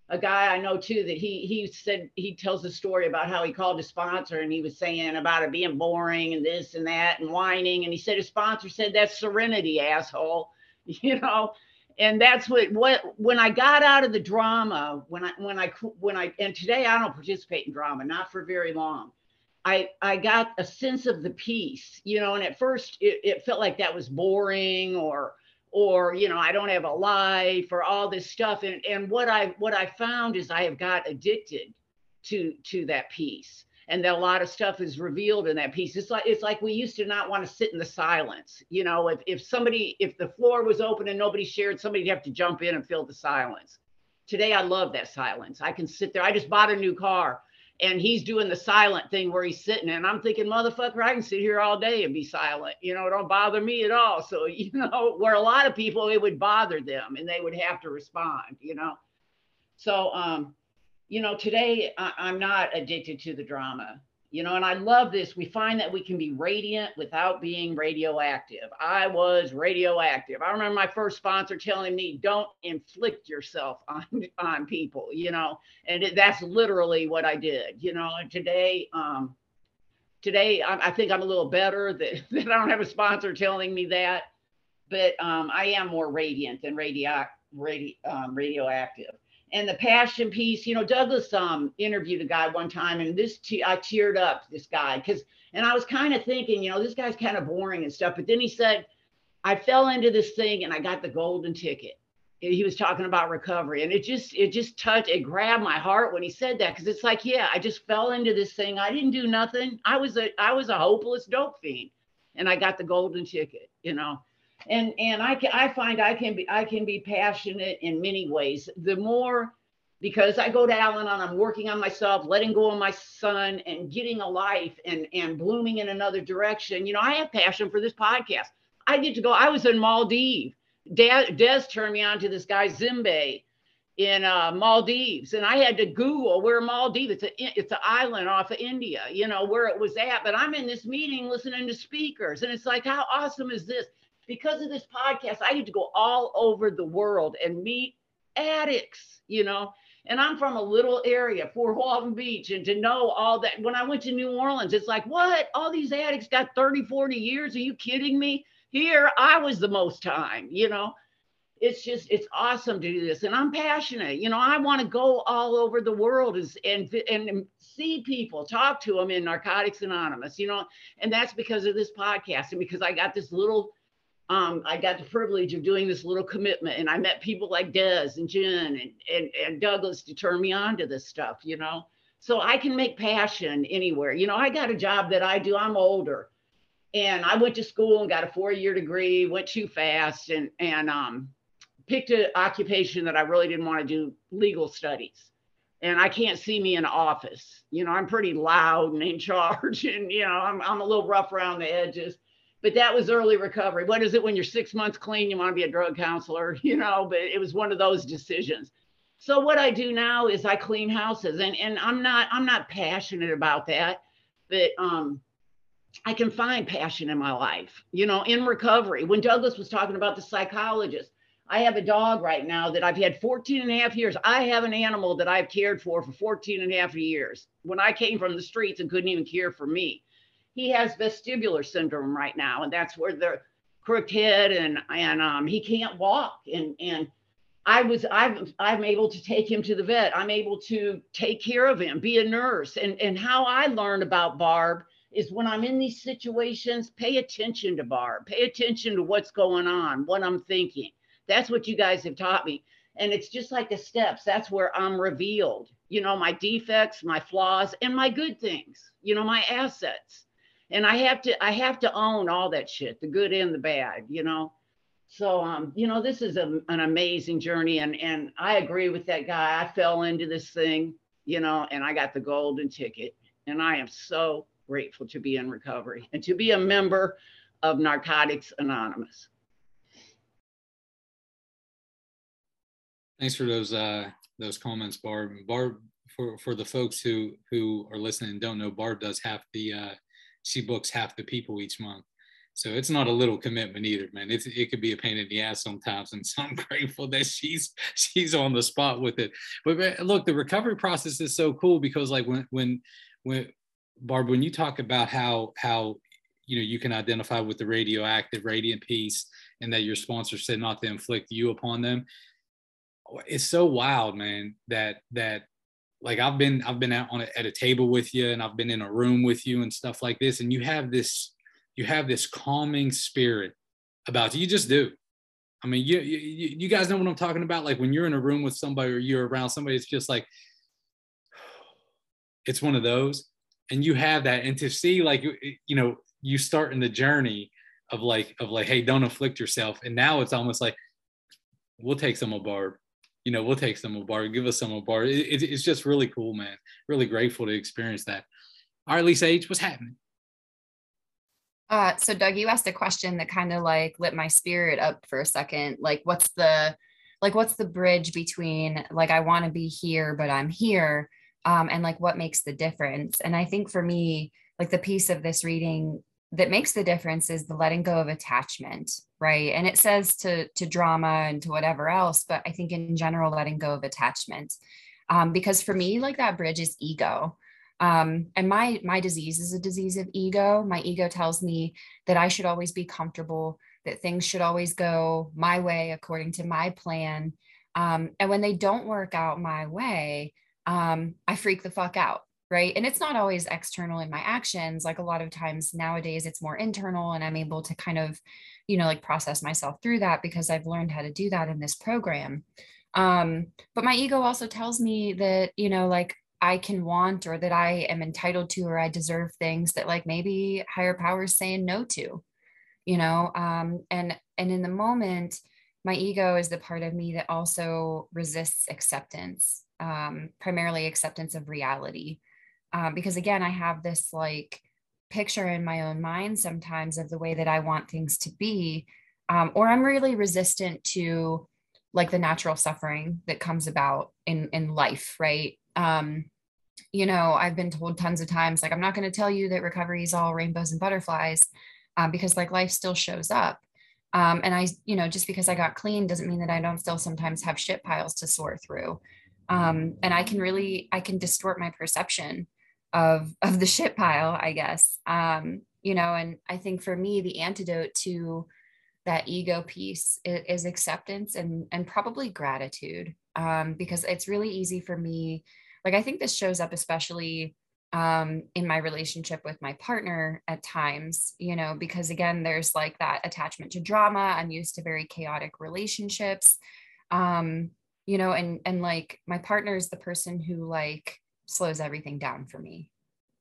a guy i know too that he he said he tells a story about how he called his sponsor and he was saying about it being boring and this and that and whining and he said his sponsor said that's serenity asshole you know? And that's what what when i got out of the drama when i when i when i and today i don't participate in drama not for very long I I got a sense of the peace, you know, and at first it, it felt like that was boring or or you know I don't have a life or all this stuff. And and what I what I found is I have got addicted to to that peace and that a lot of stuff is revealed in that piece. It's like it's like we used to not want to sit in the silence you know? If, if somebody if the floor was open and nobody shared somebody'd have to jump in and fill the silence. Today i love that silence. I can sit there i just bought a new car and he's doing the silent thing where he's sitting and i'm thinking motherfucker i can sit here all day and be silent you know? It don't bother me at all. So you know where a lot of people it would bother them and they would have to respond you know? So um you know today I, i'm not addicted to the drama you know and i love this. We find that we can be radiant without being radioactive. I was radioactive. I remember my first sponsor telling me don't inflict yourself on on people you know and it, that's literally what i did you know and today um today I, I think i'm a little better that, that i don't have a sponsor telling me that but um i am more radiant than radio, radio um, radioactive and the passion piece you know douglas um interviewed a guy one time and this te- i teared up this guy because and i was kind of thinking you know this guy's kind of boring and stuff but then he said i fell into this thing and i got the golden ticket. He was talking about recovery and it just it just touched it grabbed my heart when he said that because it's like yeah i just fell into this thing. I didn't do nothing. I was a i was a hopeless dope fiend and i got the golden ticket you know and and I can I find I can be I can be passionate in many ways. The more because I go to Al-Anon, I'm working on myself, letting go of my son and getting a life and and blooming in another direction. You know, I have passion for this podcast. I get to go. I was in Maldives. Des, Des turned me on to this guy Zimbe in uh, Maldives, and I had to Google where Maldives. It's a it's an island off of India. You know where it was at. But I'm in this meeting listening to speakers, and it's like, how awesome is this? Because of this podcast, I get to go all over the world and meet addicts, you know. And I'm from a little area, Fort Walton Beach, and to know all that. When I went to New Orleans, it's like, what? All these addicts got 30, 40 years. Are you kidding me? Here, I was the most time, you know. It's just, it's awesome to do this. And I'm passionate. You know, I want to go all over the world and, and, and see people, talk to them in Narcotics Anonymous, you know. And that's because of this podcast and because I got this little um, I got the privilege of doing this little commitment and I met people like Des and Jen and, and, and Douglas to turn me on to this stuff, you know? So I can make passion anywhere. You know, I got a job that I do, I'm older and I went to school and got a four year degree, went too fast and, and um, picked an occupation that I really didn't want to do legal studies. And I can't see me in office. You know, I'm pretty loud and in charge and, you know, I'm, I'm a little rough around the edges but that was early recovery. What is it when you're six months clean? You want to be a drug counselor, you know, but it was one of those decisions. So what I do now is I clean houses and, and I'm not I'm not passionate about that, but um, I can find passion in my life, you know, in recovery. When Douglas was talking about the psychologist, I have a dog right now that I've had 14 and a half years. I have an animal that I've cared for for 14 and a half years when I came from the streets and couldn't even care for me. He has vestibular syndrome right now, and that's where the crooked head and and um, he can't walk. And and I was I'm I'm able to take him to the vet. I'm able to take care of him, be a nurse. And and how I learned about Barb is when I'm in these situations, pay attention to Barb, pay attention to what's going on, what I'm thinking. That's what you guys have taught me. And it's just like the steps. That's where I'm revealed, you know, my defects, my flaws, and my good things, you know, my assets. And I have to, I have to own all that shit, the good and the bad, you know. So, um, you know, this is a, an amazing journey, and and I agree with that guy. I fell into this thing, you know, and I got the golden ticket, and I am so grateful to be in recovery and to be a member of Narcotics Anonymous. Thanks for those uh, those comments, Barb. Barb, for for the folks who who are listening and don't know, Barb does half the uh, she books half the people each month. So it's not a little commitment either, man. It's, it could be a pain in the ass sometimes, and so I'm grateful that she's she's on the spot with it. But look, the recovery process is so cool because like when when when Barb, when you talk about how how you know you can identify with the radioactive radiant piece and that your sponsor said not to inflict you upon them, it's so wild, man. That that like I've been I've been out on a, at a table with you and I've been in a room with you and stuff like this, and you have this you have this calming spirit about you. You just do. I mean, you, you you guys know what I'm talking about. Like when you're in a room with somebody or you're around somebody, it's just like it's one of those and you have that and to see like you know you start in the journey of like of like hey don't afflict yourself and now it's almost like we'll take some of barb you know we'll take some of barb give us some of barb it, it, it's just really cool man. Really grateful to experience that. All right lisa h what's happening? Uh, so Doug, you asked a question that kind of like lit my spirit up for a second. Like, what's the like what's the bridge between like I want to be here, but I'm here, um, and like what makes the difference? And i think for me like the piece of this reading that makes the difference is the letting go of attachment right? And it says to to drama and to whatever else but i think in general letting go of attachment. Um, because for me like that bridge is ego. Um, and my my disease is a disease of ego. My ego tells me that i should always be comfortable that things should always go my way according to my plan. Um, and when they don't work out my way um, I freak the fuck out. Right. And it's not always external in my actions. Like a lot of times nowadays, it's more internal, and I'm able to kind of, you know, like process myself through that because I've learned how to do that in this program. Um, but my ego also tells me that, you know, like I can want or that I am entitled to or I deserve things that like maybe higher powers saying no to, you know. Um, and and in the moment, my ego is the part of me that also resists acceptance um, primarily acceptance of reality. Um, because again, I have this like picture in my own mind sometimes of the way that I want things to be, um, or I'm really resistant to like the natural suffering that comes about in in life, right? Um, you know, I've been told tons of times, like, I'm not going to tell you that recovery is all rainbows and butterflies, um, because like life still shows up. Um, and I, you know, just because I got clean doesn't mean that I don't still sometimes have shit piles to sort through um, and i can really i can distort my perception of of the shit pile i guess um, you know and i think for me the antidote to that ego piece is, is acceptance and and probably gratitude um, because it's really easy for me like i think this shows up especially um, in my relationship with my partner at times, you know, because again, there's like that attachment to drama. I'm used to very chaotic relationships. Um, you know and and like my partner is the person who like slows everything down for me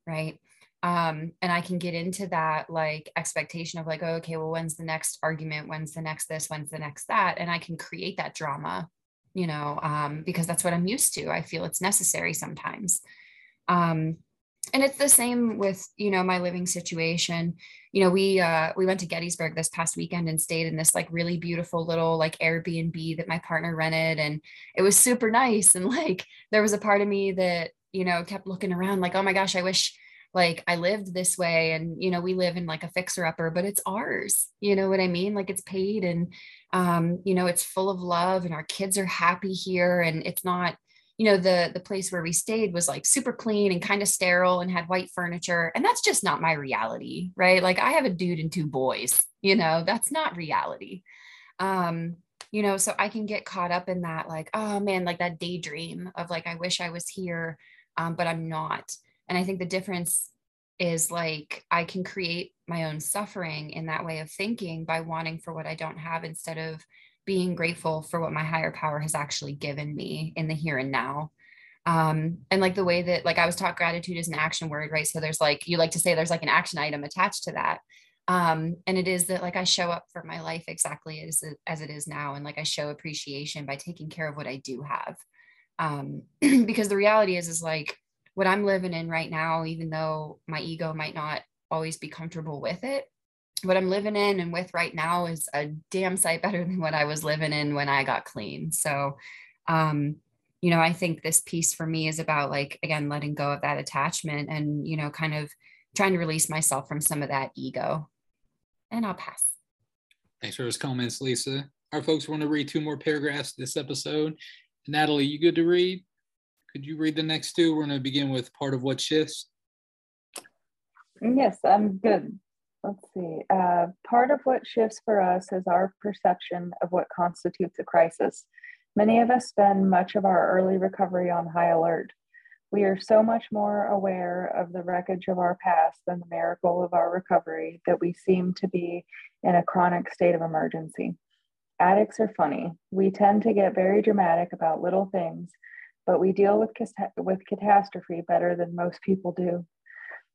right? Um and i can get into that like expectation of like oh, okay well when's the next argument? When's the next this? When's the next that? And i can create that drama you know um because that's what i'm used to. I feel it's necessary sometimes. Um and it's the same with you know my living situation. You know we uh we went to gettysburg this past weekend and stayed in this like really beautiful little like airbnb that my partner rented. And it was super nice. And like there was a part of me that you know kept looking around like oh my gosh i wish like I lived this way. And you know we live in like a fixer upper but it's ours you know what I mean? Like it's paid and um you know it's full of love and our kids are happy here and it's not you know the the place where we stayed was like super clean and kind of sterile and had white furniture. And that's just not my reality right? Like I have a dude and two boys you know? That's not reality. Um you know so I can get caught up in that like oh man like that daydream of like I wish I was here um, but I'm not and I think the difference is like I can create my own suffering in that way of thinking by wanting for what I don't have instead of being grateful for what my higher power has actually given me in the here and now. Um, and like the way that like I was taught gratitude is an action word, right? So there's like you like to say there's like an action item attached to that. Um, and it is that like I show up for my life exactly as it, as it is now, and like I show appreciation by taking care of what I do have. Um, because the reality is is like what I'm living in right now, even though my ego might not always be comfortable with it, what I'm living in and with right now is a damn sight better than what I was living in when I got clean. So, um, you know, I think this piece for me is about like, again, letting go of that attachment and, you know, kind of trying to release myself from some of that ego. And I'll pass. Thanks for those comments, Lisa. Our folks want to read two more paragraphs this episode. Natalie, you good to read? Could you read the next two? We're going to begin with part of what shifts. Yes, I'm good. Let's see. Uh, part of what shifts for us is our perception of what constitutes a crisis. Many of us spend much of our early recovery on high alert. We are so much more aware of the wreckage of our past than the miracle of our recovery that we seem to be in a chronic state of emergency. Addicts are funny. We tend to get very dramatic about little things but we deal with, with catastrophe better than most people do.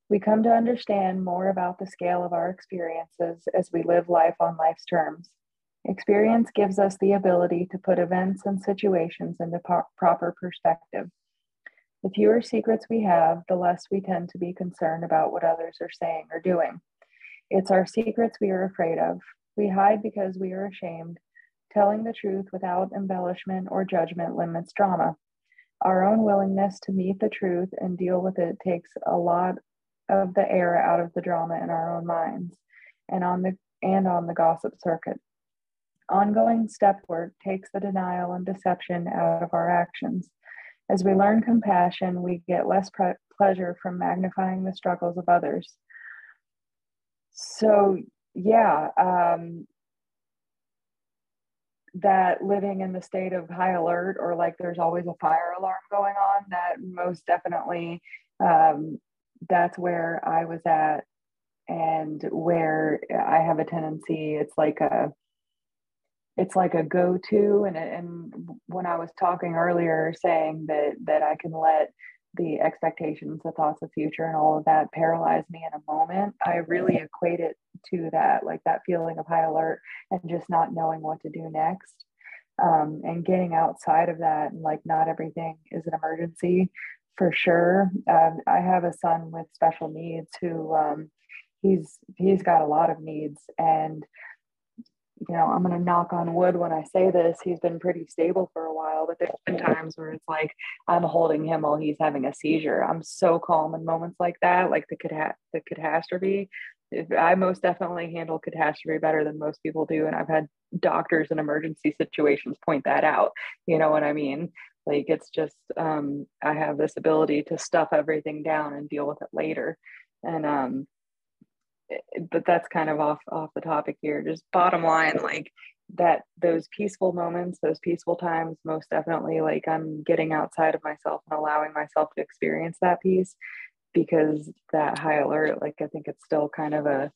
We come to understand more about the scale of our experiences as we live life on life's terms. Experience gives us the ability to put events and situations into po- proper perspective. The fewer secrets we have, the less we tend to be concerned about what others are saying or doing. It's our secrets we are afraid of. We hide because we are ashamed. Telling the truth without embellishment or judgment limits drama. Our own willingness to meet the truth and deal with it takes a lot of the air out of the drama in our own minds and on the and on the gossip circuit. Ongoing step work takes the denial and deception out of our actions. As we learn compassion, we get less pre- pleasure from magnifying the struggles of others. So, yeah, um, that living in the state of high alert or like there's always a fire alarm going on that most definitely um, that's where i was at and where i have a tendency it's like a it's like a go-to. And, and when i was talking earlier saying that that i can let the expectations, the thoughts of future, and all of that paralyze me in a moment. I really equate it to that, like that feeling of high alert and just not knowing what to do next. Um, and getting outside of that, and like not everything is an emergency for sure. Um, I have a son with special needs who um, he's he's got a lot of needs, and you know, I'm going to knock on wood when I say this. He's been pretty stable for a while, but there's been times where it's like I'm holding him while he's having a seizure. I'm so calm in moments like that, like the cat the catastrophe. I most definitely handle catastrophe better than most people do, and I've had doctors in emergency situations point that out. You know what I mean? Like it's just um, I have this ability to stuff everything down and deal with it later, and um, but that's kind of off off the topic here. Just bottom line like that those peaceful moments those peaceful times most definitely like i'm getting outside of myself and allowing myself to experience that peace because that high alert like i think it's still kind of a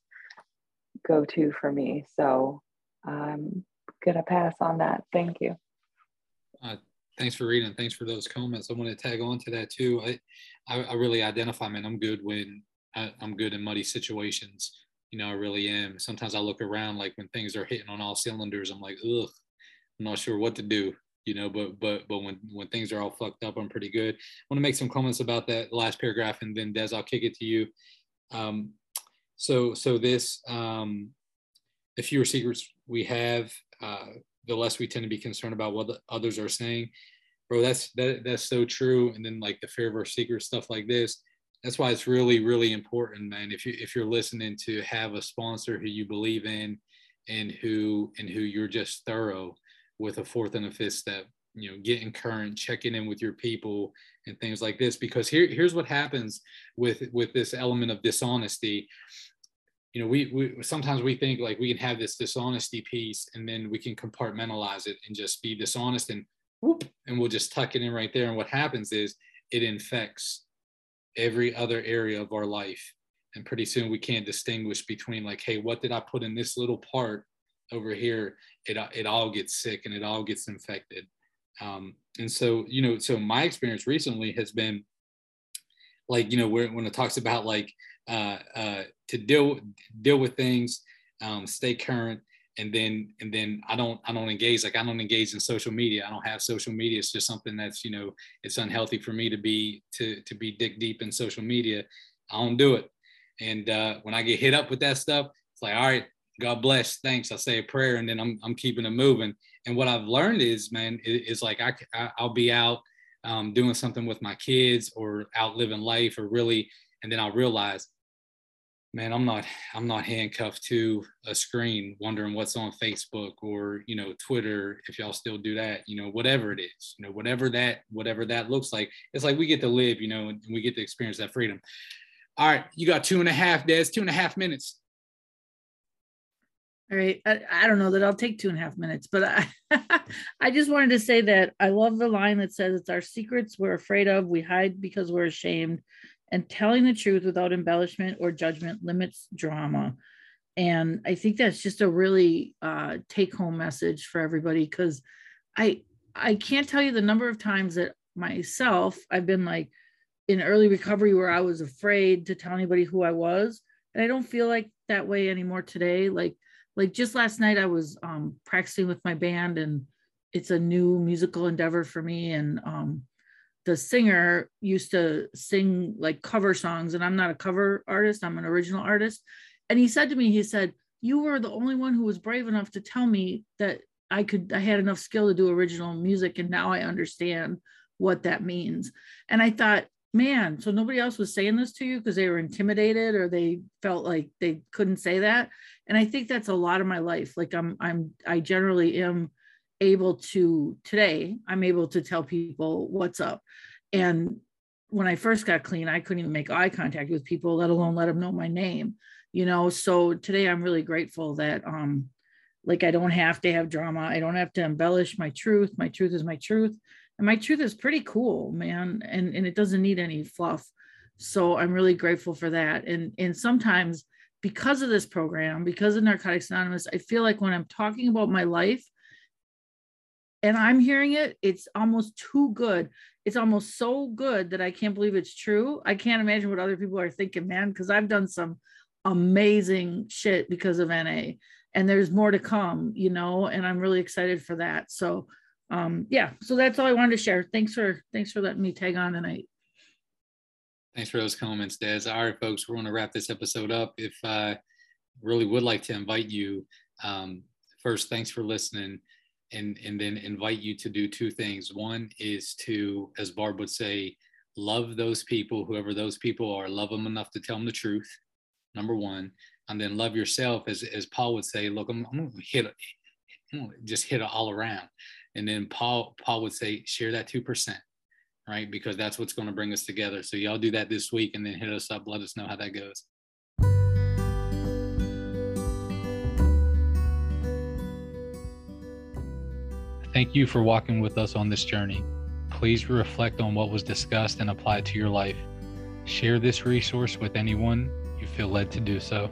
go-to for me. So i'm gonna pass on that. Thank you. Uh, thanks for reading. Thanks for those comments. I want to tag on to that too. I i, I really identify man i'm good when I, am good in muddy situations. You know, I really am. Sometimes I look around like when things are hitting on all cylinders, I'm like, ugh, I'm not sure what to do. You know, but but but when when things are all fucked up, I'm pretty good. I want to make some comments about that last paragraph, and then Des, I'll kick it to you. Um, so so this um, the fewer secrets we have, uh, the less we tend to be concerned about what others are saying. Bro, that's that that's so true. And then like the fear of our secret stuff like this that's why it's really really important man if you if you're listening to have a sponsor who you believe in and who and who you're just thorough with a fourth and a fifth step you know getting current checking in with your people and things like this. Because here here's what happens with with this element of dishonesty. You know we, we sometimes we think like we can have this dishonesty piece and then we can compartmentalize it and just be dishonest and whoop and we'll just tuck it in right there. And what happens is it infects every other area of our life. And pretty soon we can't distinguish between like hey what did i put in this little part over here? It, it all gets sick and it all gets infected. Um, and so you know so my experience recently has been like you know when it talks about like uh, uh, to deal deal with things um, stay current and then and then i don't i don't engage like i don't engage in social media. I don't have social media. It's just something that's you know it's unhealthy for me to be to to be dick deep in social media. I don't do it. And uh, when I get hit up with that stuff, it's like, all right, God bless, thanks. I say a prayer, and then I'm I'm keeping it moving. And what I've learned is, man, is like I, I will be out um, doing something with my kids or out living life or really, and then I'll realize, man, I'm not I'm not handcuffed to a screen wondering what's on Facebook or you know Twitter if y'all still do that, you know whatever it is, you know whatever that whatever that looks like. It's like we get to live, you know, and we get to experience that freedom. All right, you got two and a half, Des, two and a half minutes. All right. I, I don't know that I'll take two and a half minutes, but I, I just wanted to say that I love the line that says it's our secrets we're afraid of, we hide because we're ashamed, and telling the truth without embellishment or judgment limits drama. And I think that's just a really uh, take home message for everybody because I I can't tell you the number of times that myself I've been like, in early recovery where I was afraid to tell anybody who I was. And I don't feel like that way anymore today. Like, like just last night I was um, practicing with my band and it's a new musical endeavor for me. And um, the singer used to sing like cover songs and I'm not a cover artist, I'm an original artist. And he said to me, he said, you were the only one who was brave enough to tell me that I could, I had enough skill to do original music. And now I understand what that means. And I thought, man, so nobody else was saying this to you because they were intimidated or they felt like they couldn't say that. And I think that's a lot of my life. Like I'm, I'm, I generally am able to today, I'm able to tell people what's up. And when I first got clean, I couldn't even make eye contact with people, let alone let them know my name, you know? So today I'm really grateful that, um, like I don't have to have drama. I don't have to embellish my truth. My truth is my truth and my truth is pretty cool man and and it doesn't need any fluff so i'm really grateful for that and and sometimes because of this program because of narcotics anonymous i feel like when i'm talking about my life and i'm hearing it it's almost too good it's almost so good that i can't believe it's true i can't imagine what other people are thinking man because i've done some amazing shit because of na and there's more to come you know and i'm really excited for that so um, yeah, so that's all I wanted to share. Thanks for thanks for letting me tag on tonight. Thanks for those comments, Des. All right, folks, we're going to wrap this episode up. If I really would like to invite you, um, first, thanks for listening, and and then invite you to do two things. One is to, as Barb would say, love those people, whoever those people are, love them enough to tell them the truth. Number one, and then love yourself, as as Paul would say. Look, I'm, I'm to hit, I'm gonna just hit it all around. And then Paul Paul would say, share that two percent, right? Because that's what's going to bring us together. So y'all do that this week, and then hit us up. Let us know how that goes. Thank you for walking with us on this journey. Please reflect on what was discussed and apply it to your life. Share this resource with anyone you feel led to do so.